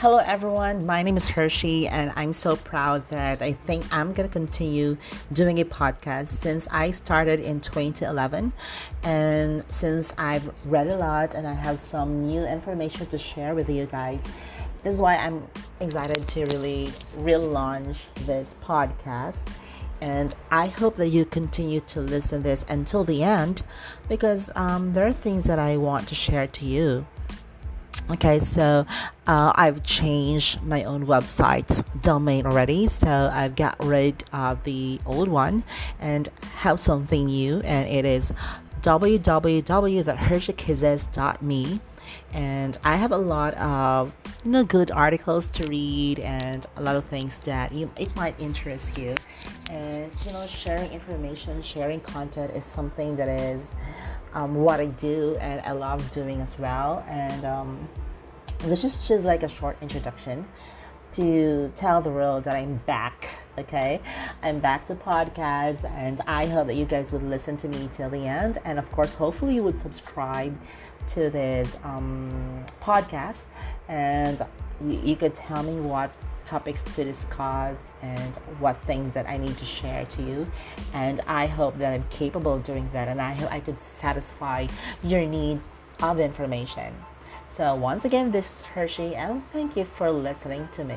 Hello, everyone. My name is Hershey, and I'm so proud that I think I'm going to continue doing a podcast since I started in 2011. And since I've read a lot and I have some new information to share with you guys, this is why I'm excited to really relaunch this podcast. And I hope that you continue to listen to this until the end because um, there are things that I want to share to you. Okay, so uh, I've changed my own website's domain already. So I've got rid of the old one and have something new, and it is www.hershikisses.me. And I have a lot of you know good articles to read and a lot of things that you, it might interest you. And you know, sharing information, sharing content is something that is um, what I do and I love doing as well. And um, this is just like a short introduction to tell the world that I'm back. Okay, I'm back to podcasts, and I hope that you guys would listen to me till the end. And of course, hopefully, you would subscribe to this um, podcast, and you, could tell me what topics to discuss and what things that I need to share to you. And I hope that I'm capable of doing that and I hope I could satisfy your need of information. So, once again, this is Hershey, and thank you for listening to me.